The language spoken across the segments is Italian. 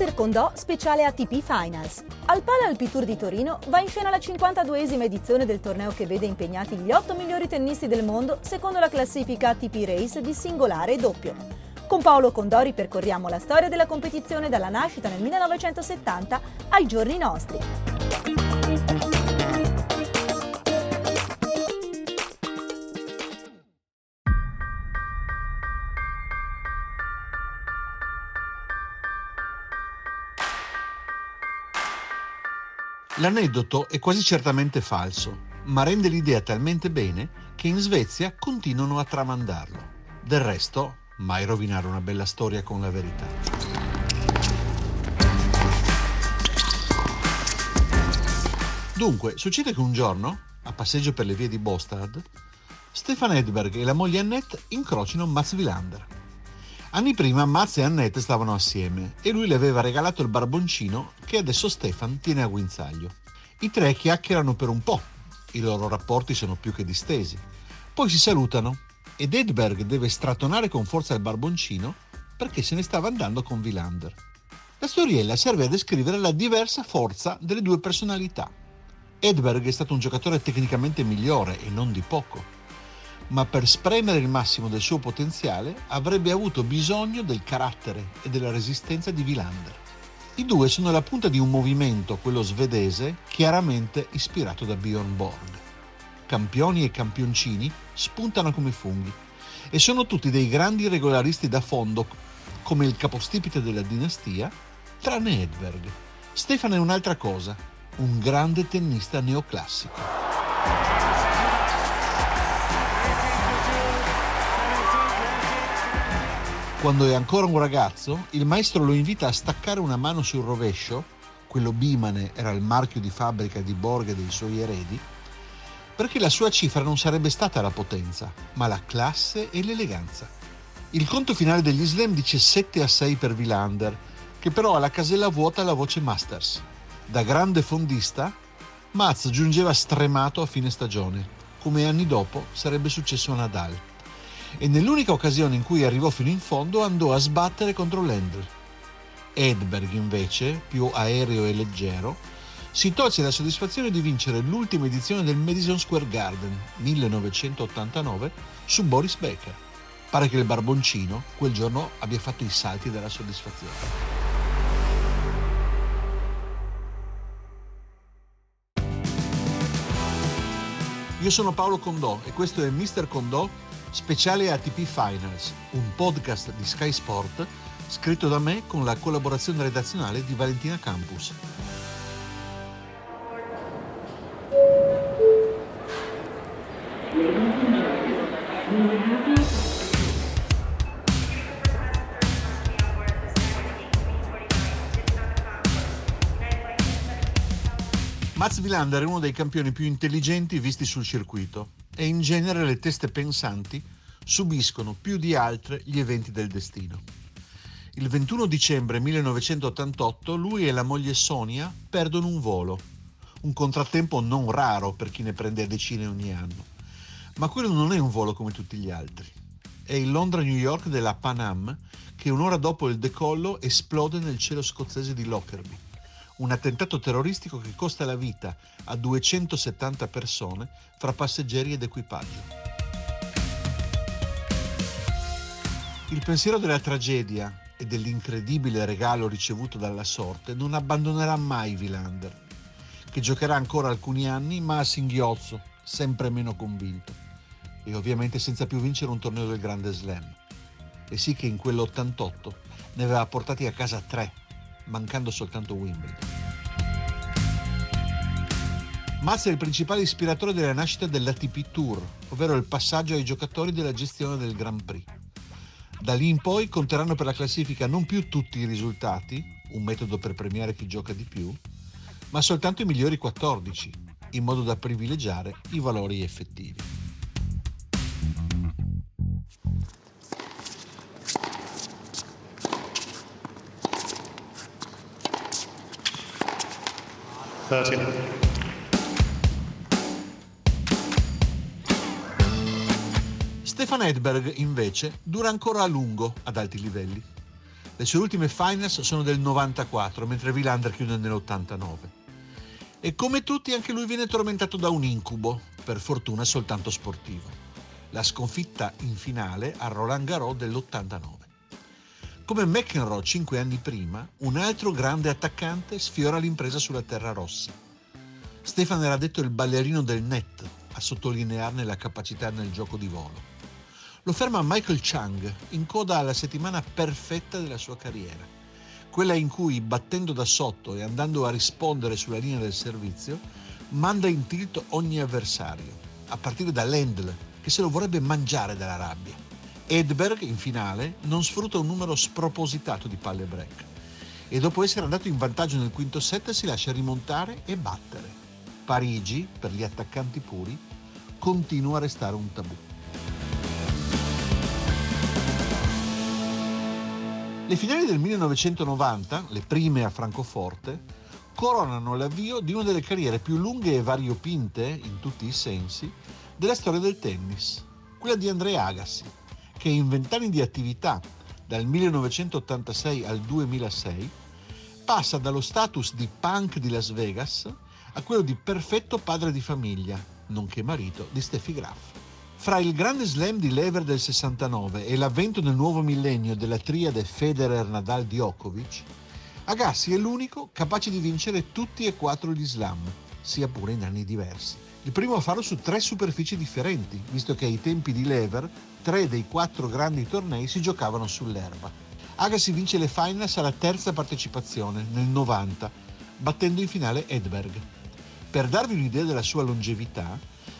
Mister Condò speciale ATP Finals. Al Pala Alpi Tour di Torino va in scena la 52esima edizione del torneo che vede impegnati gli 8 migliori tennisti del mondo secondo la classifica ATP Race di singolare e doppio. Con Paolo Condò ripercorriamo la storia della competizione dalla nascita nel 1970 ai giorni nostri. L'aneddoto è quasi certamente falso, ma rende l'idea talmente bene che in Svezia continuano a tramandarlo. Del resto, mai rovinare una bella storia con la verità. Dunque, succede che un giorno, a passeggio per le vie di Bostad, Stefan Edberg e la moglie Annette incrociano Mats Wilander. Anni prima Mats e Annette stavano assieme e lui le aveva regalato il barboncino che adesso Stefan tiene a guinzaglio. I tre chiacchierano per un po', i loro rapporti sono più che distesi. Poi si salutano ed Edberg deve strattonare con forza il barboncino perché se ne stava andando con Wilander. La storiella serve a descrivere la diversa forza delle due personalità. Edberg è stato un giocatore tecnicamente migliore e non di poco ma per spremere il massimo del suo potenziale avrebbe avuto bisogno del carattere e della resistenza di Vilander. I due sono la punta di un movimento, quello svedese, chiaramente ispirato da Bjorn Borg. Campioni e campioncini spuntano come funghi e sono tutti dei grandi regolaristi da fondo, come il capostipite della dinastia, tranne Edberg. Stefano è un'altra cosa, un grande tennista neoclassico. Quando è ancora un ragazzo, il maestro lo invita a staccare una mano sul rovescio, quello bimane era il marchio di fabbrica di Borg e dei suoi eredi, perché la sua cifra non sarebbe stata la potenza, ma la classe e l'eleganza. Il conto finale degli slam dice 7 a 6 per Vilander, che però ha la casella vuota alla voce Masters. Da grande fondista, Maz giungeva stremato a fine stagione, come anni dopo sarebbe successo a Nadal e nell'unica occasione in cui arrivò fino in fondo andò a sbattere contro Lendl. Edberg invece, più aereo e leggero, si tolse la soddisfazione di vincere l'ultima edizione del Madison Square Garden 1989 su Boris Becker. Pare che il barboncino quel giorno abbia fatto i salti della soddisfazione. Io sono Paolo Condò e questo è Mr. Condò speciale ATP Finals, un podcast di Sky Sport scritto da me con la collaborazione redazionale di Valentina Campus. Mats Wilander è uno dei campioni più intelligenti visti sul circuito e in genere le teste pensanti subiscono più di altre gli eventi del destino. Il 21 dicembre 1988 lui e la moglie Sonia perdono un volo, un contrattempo non raro per chi ne prende decine ogni anno, ma quello non è un volo come tutti gli altri. È il Londra-New York della Pan Am che un'ora dopo il decollo esplode nel cielo scozzese di Lockerbie un attentato terroristico che costa la vita a 270 persone fra passeggeri ed equipaggio. Il pensiero della tragedia e dell'incredibile regalo ricevuto dalla sorte non abbandonerà mai Vilander, che giocherà ancora alcuni anni ma a singhiozzo, sempre meno convinto, e ovviamente senza più vincere un torneo del Grande Slam. E sì che in quell'88 ne aveva portati a casa tre mancando soltanto Wimbledon. Mazza è il principale ispiratore della nascita dell'ATP Tour, ovvero il passaggio ai giocatori della gestione del Grand Prix. Da lì in poi conteranno per la classifica non più tutti i risultati, un metodo per premiare chi gioca di più, ma soltanto i migliori 14, in modo da privilegiare i valori effettivi. 13. Stefan Edberg, invece, dura ancora a lungo ad alti livelli. Le sue ultime finals sono del 94, mentre Villander chiude nell'89. E come tutti anche lui viene tormentato da un incubo, per fortuna soltanto sportivo. La sconfitta in finale a Roland Garros dell'89. Come McEnroe cinque anni prima, un altro grande attaccante sfiora l'impresa sulla terra rossa. Stefano era detto il ballerino del net, a sottolinearne la capacità nel gioco di volo lo ferma Michael Chang in coda alla settimana perfetta della sua carriera, quella in cui, battendo da sotto e andando a rispondere sulla linea del servizio, manda in tilt ogni avversario, a partire da Lendl, che se lo vorrebbe mangiare dalla rabbia. Edberg, in finale, non sfrutta un numero spropositato di palle break e dopo essere andato in vantaggio nel quinto set si lascia rimontare e battere. Parigi, per gli attaccanti puri, continua a restare un tabù. Le finali del 1990, le prime a Francoforte, coronano l'avvio di una delle carriere più lunghe e variopinte, in tutti i sensi, della storia del tennis, quella di Andrea Agassi, che in vent'anni di attività, dal 1986 al 2006, passa dallo status di punk di Las Vegas a quello di perfetto padre di famiglia, nonché marito di Steffi Graf. Fra il grande slam di Lever del 69 e l'avvento del nuovo millennio della triade Federer-Nadal-Djokovic, Agassi è l'unico capace di vincere tutti e quattro gli slam, sia pure in anni diversi. Il primo a farlo su tre superfici differenti, visto che ai tempi di Lever tre dei quattro grandi tornei si giocavano sull'erba. Agassi vince le finals alla terza partecipazione, nel 90, battendo in finale Edberg. Per darvi un'idea della sua longevità,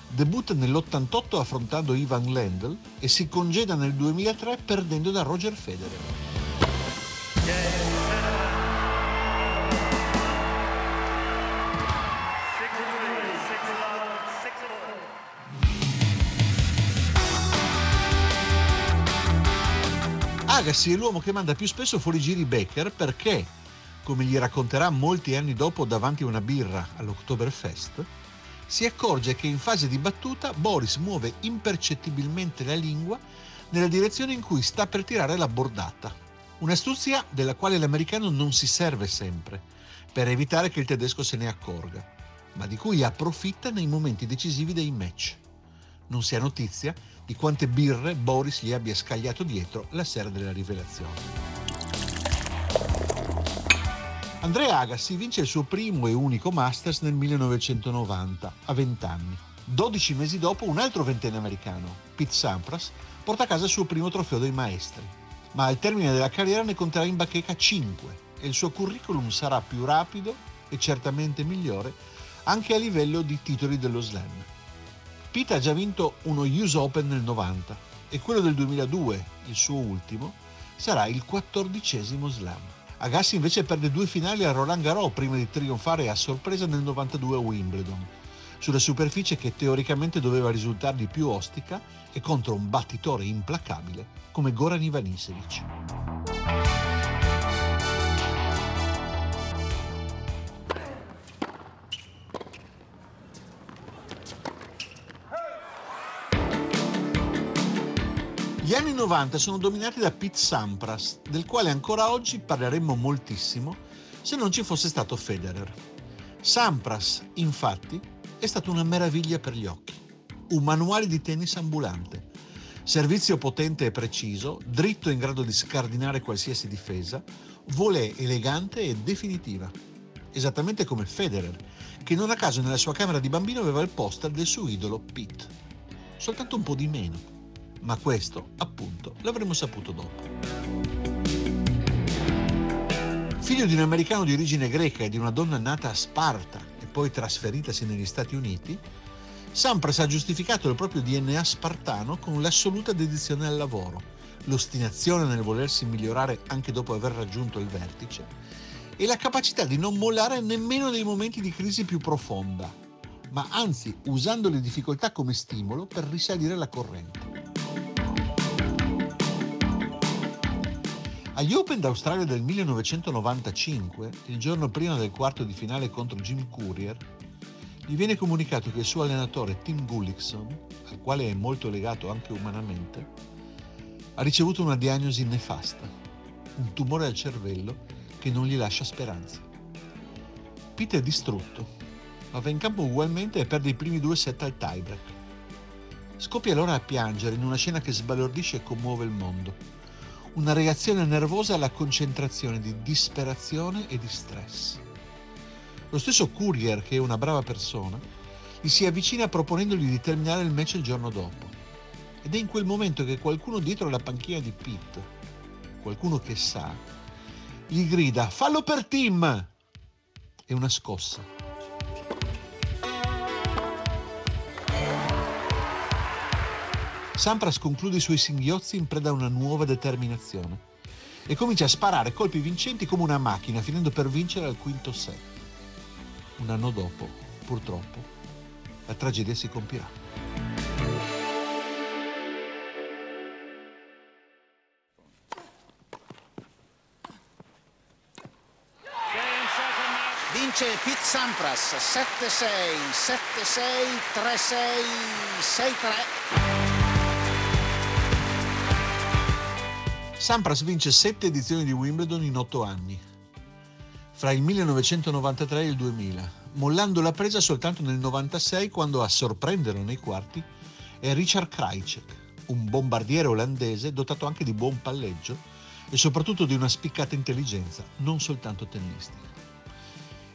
debutta nell'88 affrontando Ivan Lendl e si congeda nel 2003 perdendo da Roger Federer. Agassi è l'uomo che manda più spesso fuori giri Becker perché, come gli racconterà molti anni dopo davanti a una birra all'Oktoberfest, si accorge che in fase di battuta Boris muove impercettibilmente la lingua nella direzione in cui sta per tirare la bordata. Un'astuzia della quale l'americano non si serve sempre, per evitare che il tedesco se ne accorga, ma di cui approfitta nei momenti decisivi dei match. Non si ha notizia di quante birre Boris gli abbia scagliato dietro la sera della rivelazione. Andrea Agassi vince il suo primo e unico Masters nel 1990, a 20 anni. 12 mesi dopo un altro ventenne americano, Pete Sampras, porta a casa il suo primo trofeo dei maestri. Ma al termine della carriera ne conterà in bacheca 5 e il suo curriculum sarà più rapido e certamente migliore anche a livello di titoli dello slam. Pete ha già vinto uno US Open nel 90 e quello del 2002, il suo ultimo, sarà il quattordicesimo slam. Agassi invece perde due finali a Roland Garros prima di trionfare a sorpresa nel 92 a Wimbledon, sulla superficie che teoricamente doveva risultargli più ostica e contro un battitore implacabile come Goran Ivanisevic. 90 sono dominati da Pete Sampras, del quale ancora oggi parleremmo moltissimo se non ci fosse stato Federer. Sampras, infatti, è stato una meraviglia per gli occhi. Un manuale di tennis ambulante. Servizio potente e preciso, dritto in grado di scardinare qualsiasi difesa, volée elegante e definitiva. Esattamente come Federer, che non a caso nella sua camera di bambino aveva il poster del suo idolo Pete. Soltanto un po' di meno ma questo, appunto, l'avremmo saputo dopo. Figlio di un americano di origine greca e di una donna nata a Sparta e poi trasferitasi negli Stati Uniti, Sampras ha giustificato il proprio DNA spartano con l'assoluta dedizione al lavoro, l'ostinazione nel volersi migliorare anche dopo aver raggiunto il vertice e la capacità di non mollare nemmeno nei momenti di crisi più profonda, ma anzi usando le difficoltà come stimolo per risalire la corrente. Agli Open d'Australia del 1995, il giorno prima del quarto di finale contro Jim Courier, gli viene comunicato che il suo allenatore Tim Gullickson, al quale è molto legato anche umanamente, ha ricevuto una diagnosi nefasta, un tumore al cervello che non gli lascia speranze. Pete è distrutto, ma va in campo ugualmente e perde i primi due set al tiebreak. Scoppia allora a piangere in una scena che sbalordisce e commuove il mondo. Una reazione nervosa alla concentrazione di disperazione e di stress. Lo stesso Courier, che è una brava persona, gli si avvicina proponendogli di terminare il match il giorno dopo. Ed è in quel momento che qualcuno dietro la panchina di Pitt, qualcuno che sa, gli grida fallo per Tim! E una scossa. Sampras conclude i suoi singhiozzi in preda a una nuova determinazione e comincia a sparare colpi vincenti come una macchina, finendo per vincere al quinto set. Un anno dopo, purtroppo, la tragedia si compirà. Vince Pete Sampras 7-6, 7-6, 3-6, 6-3. Sampras vince sette edizioni di Wimbledon in otto anni, fra il 1993 e il 2000, mollando la presa soltanto nel 96 quando a sorprenderlo nei quarti è Richard Krajicek, un bombardiere olandese dotato anche di buon palleggio e soprattutto di una spiccata intelligenza, non soltanto tennistica.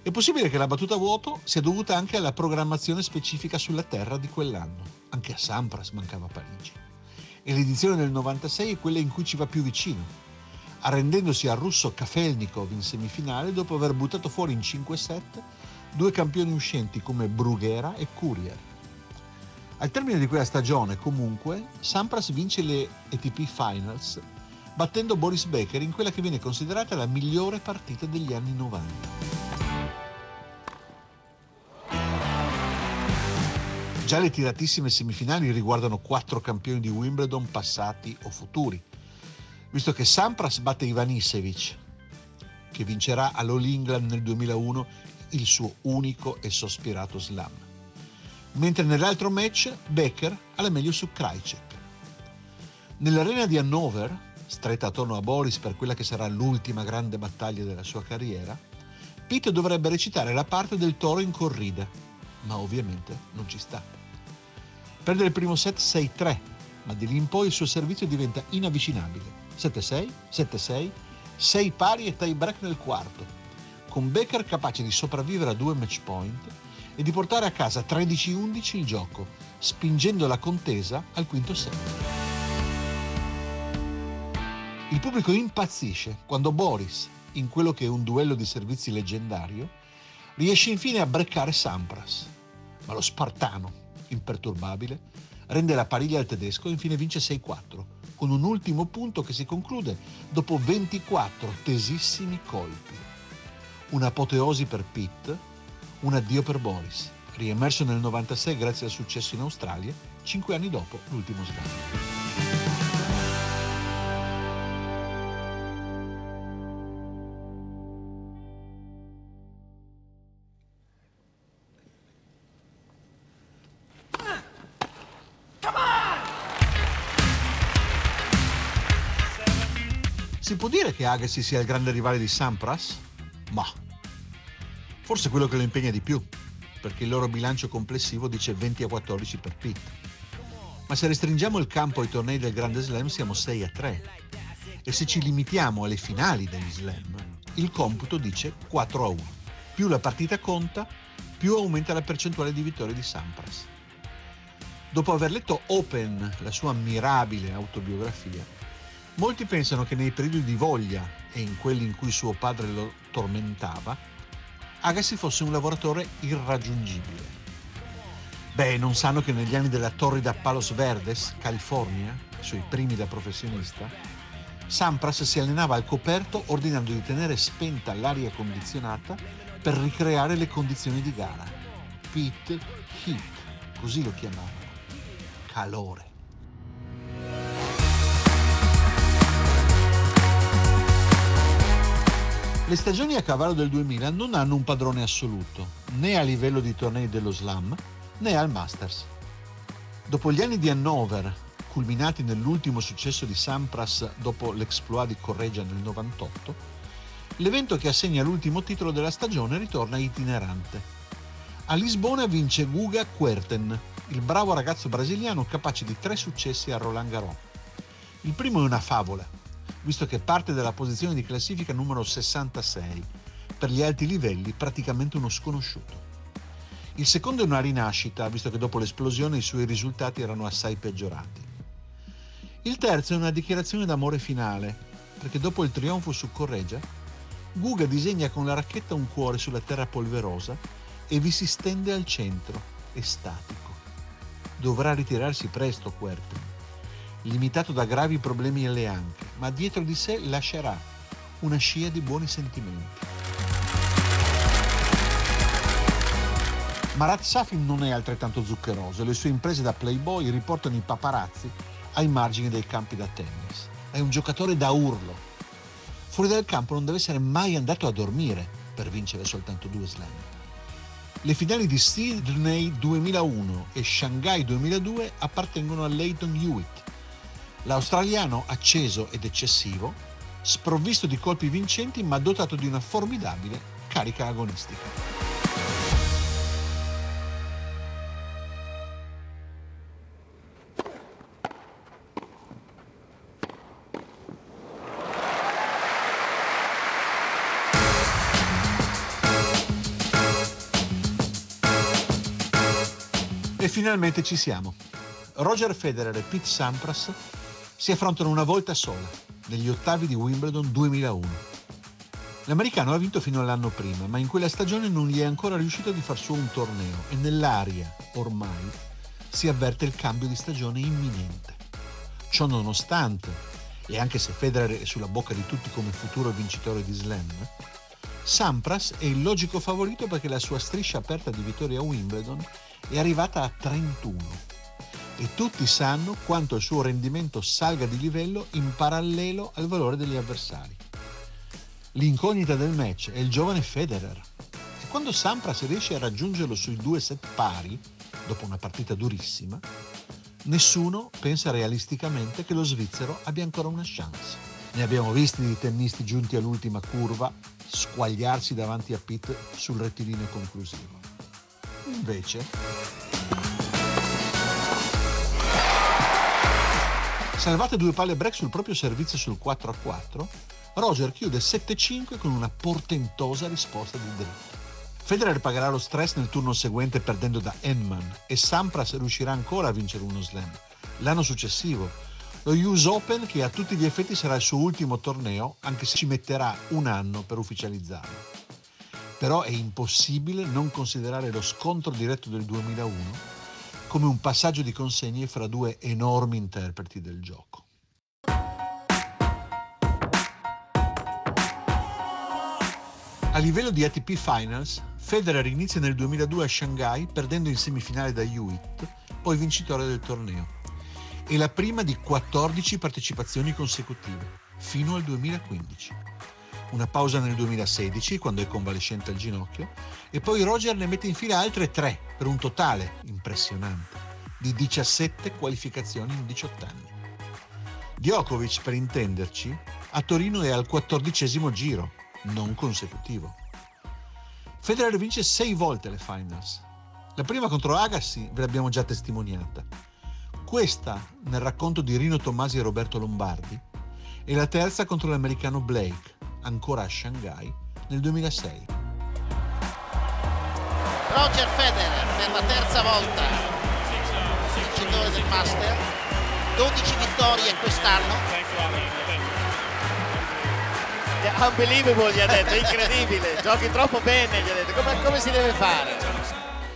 È possibile che la battuta a vuoto sia dovuta anche alla programmazione specifica sulla Terra di quell'anno. Anche a Sampras mancava Parigi. E l'edizione del 96 è quella in cui ci va più vicino, arrendendosi al russo Kafelnikov in semifinale dopo aver buttato fuori in 5 set due campioni uscenti come Brughera e Courier. Al termine di quella stagione, comunque, Sampras vince le ATP Finals battendo Boris Becker in quella che viene considerata la migliore partita degli anni 90. Già le tiratissime semifinali riguardano quattro campioni di Wimbledon passati o futuri, visto che Sampras batte Ivanisevic, che vincerà all'All England nel 2001 il suo unico e sospirato slam. Mentre nell'altro match Becker ha la meglio su Krajcek. Nell'arena di Hannover, stretta attorno a Boris per quella che sarà l'ultima grande battaglia della sua carriera, Pete dovrebbe recitare la parte del toro in corrida, ma ovviamente non ci sta. Perde il primo set 6-3, ma di lì in poi il suo servizio diventa inavvicinabile. 7-6, 7-6, 6 pari e tie break nel quarto, con Becker capace di sopravvivere a due match point e di portare a casa 13-11 il gioco, spingendo la contesa al quinto set. Il pubblico impazzisce quando Boris, in quello che è un duello di servizi leggendario, riesce infine a breccare Sampras. Ma lo spartano, imperturbabile, rende la pariglia al tedesco e infine vince 6-4, con un ultimo punto che si conclude dopo 24 tesissimi colpi. Un'apoteosi per Pitt, un addio per Boris, riemerso nel 96 grazie al successo in Australia, cinque anni dopo l'ultimo slam. Che Agassi sia il grande rivale di Sampras? Ma forse quello che lo impegna di più, perché il loro bilancio complessivo dice 20 a 14 per Pitt. Ma se restringiamo il campo ai tornei del Grande Slam siamo 6 a 3. E se ci limitiamo alle finali degli Slam, il computo dice 4 a 1. Più la partita conta, più aumenta la percentuale di vittorie di Sampras. Dopo aver letto Open, la sua ammirabile autobiografia, Molti pensano che nei periodi di voglia e in quelli in cui suo padre lo tormentava, Agassi fosse un lavoratore irraggiungibile. Beh, non sanno che negli anni della torrida Palos Verdes, California, suoi primi da professionista, Sampras si allenava al coperto ordinando di tenere spenta l'aria condizionata per ricreare le condizioni di gara. Pit Heat, così lo chiamavano. Calore. Le stagioni a cavallo del 2000 non hanno un padrone assoluto, né a livello di tornei dello slam, né al Masters. Dopo gli anni di Hannover, culminati nell'ultimo successo di Sampras dopo l'exploit di Correggia nel 98, l'evento che assegna l'ultimo titolo della stagione ritorna itinerante. A Lisbona vince Guga Querten, il bravo ragazzo brasiliano capace di tre successi a Roland Garros. Il primo è una favola, visto che parte dalla posizione di classifica numero 66, per gli alti livelli praticamente uno sconosciuto. Il secondo è una rinascita, visto che dopo l'esplosione i suoi risultati erano assai peggiorati. Il terzo è una dichiarazione d'amore finale, perché dopo il trionfo su Correggia, Guga disegna con la racchetta un cuore sulla terra polverosa e vi si stende al centro, estatico. Dovrà ritirarsi presto Querten, limitato da gravi problemi alle anche, ma dietro di sé lascerà una scia di buoni sentimenti. Marat Safin non è altrettanto zuccheroso e le sue imprese da playboy riportano i paparazzi ai margini dei campi da tennis. È un giocatore da urlo. Fuori dal campo non deve essere mai andato a dormire per vincere soltanto due slam. Le finali di Sydney 2001 e Shanghai 2002 appartengono a Leighton Hewitt. L'australiano acceso ed eccessivo, sprovvisto di colpi vincenti ma dotato di una formidabile carica agonistica. E finalmente ci siamo. Roger Federer e Pete Sampras si affrontano una volta sola, negli ottavi di Wimbledon 2001. L'americano ha vinto fino all'anno prima, ma in quella stagione non gli è ancora riuscito di far suo un torneo e nell'aria, ormai, si avverte il cambio di stagione imminente. Ciò nonostante, e anche se Federer è sulla bocca di tutti come futuro vincitore di Slam, Sampras è il logico favorito perché la sua striscia aperta di vittoria a Wimbledon è arrivata a 31 e tutti sanno quanto il suo rendimento salga di livello in parallelo al valore degli avversari. L'incognita del match è il giovane Federer e quando Sampras riesce a raggiungerlo sui due set pari, dopo una partita durissima, nessuno pensa realisticamente che lo svizzero abbia ancora una chance. Ne abbiamo visti di tennisti giunti all'ultima curva squagliarsi davanti a Pitt sul rettilineo conclusivo. Invece, salvate due palle break sul proprio servizio sul 4 a 4, Roger chiude 7-5 con una portentosa risposta di dritto. Federer pagherà lo stress nel turno seguente perdendo da Enman e Sampras riuscirà ancora a vincere uno slam. L'anno successivo, lo US Open che a tutti gli effetti sarà il suo ultimo torneo, anche se ci metterà un anno per ufficializzarlo. Però è impossibile non considerare lo scontro diretto del 2001 come un passaggio di consegne fra due enormi interpreti del gioco. A livello di ATP Finals, Federer inizia nel 2002 a Shanghai perdendo in semifinale da Hewitt, poi vincitore del torneo. È la prima di 14 partecipazioni consecutive, fino al 2015 una pausa nel 2016 quando è convalescente al ginocchio e poi Roger ne mette in fila altre tre per un totale impressionante di 17 qualificazioni in 18 anni. Djokovic, per intenderci, a Torino è al quattordicesimo giro, non consecutivo. Federer vince sei volte le finals. La prima contro Agassi ve l'abbiamo già testimoniata. Questa nel racconto di Rino Tommasi e Roberto Lombardi e la terza contro l'americano Blake ancora a Shanghai nel 2006. Roger Federer per la terza volta. Vincitore del Master. 12 vittorie quest'anno. Unbelievable gli ha detto incredibile. Giochi troppo bene gli ha detto. Come, come si deve fare?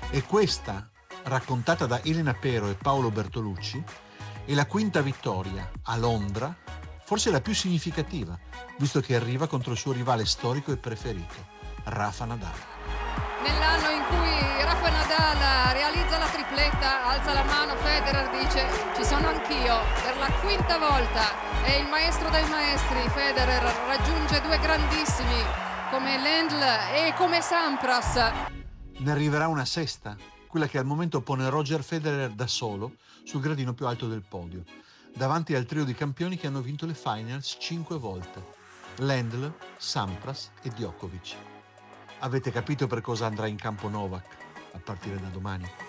E questa raccontata da Elena Pero e Paolo Bertolucci è la quinta vittoria a Londra forse la più significativa visto che arriva contro il suo rivale storico e preferito, Rafa Nadal. Cui Rafa Nadal realizza la tripletta, alza la mano, Federer dice ci sono anch'io, per la quinta volta è il maestro dei maestri, Federer raggiunge due grandissimi come Lendl e come Sampras. Ne arriverà una sesta, quella che al momento pone Roger Federer da solo sul gradino più alto del podio. davanti al trio di campioni che hanno vinto le finals cinque volte, Lendl, Sampras e Djokovic. Avete capito per cosa andrà in campo Novak a partire da domani?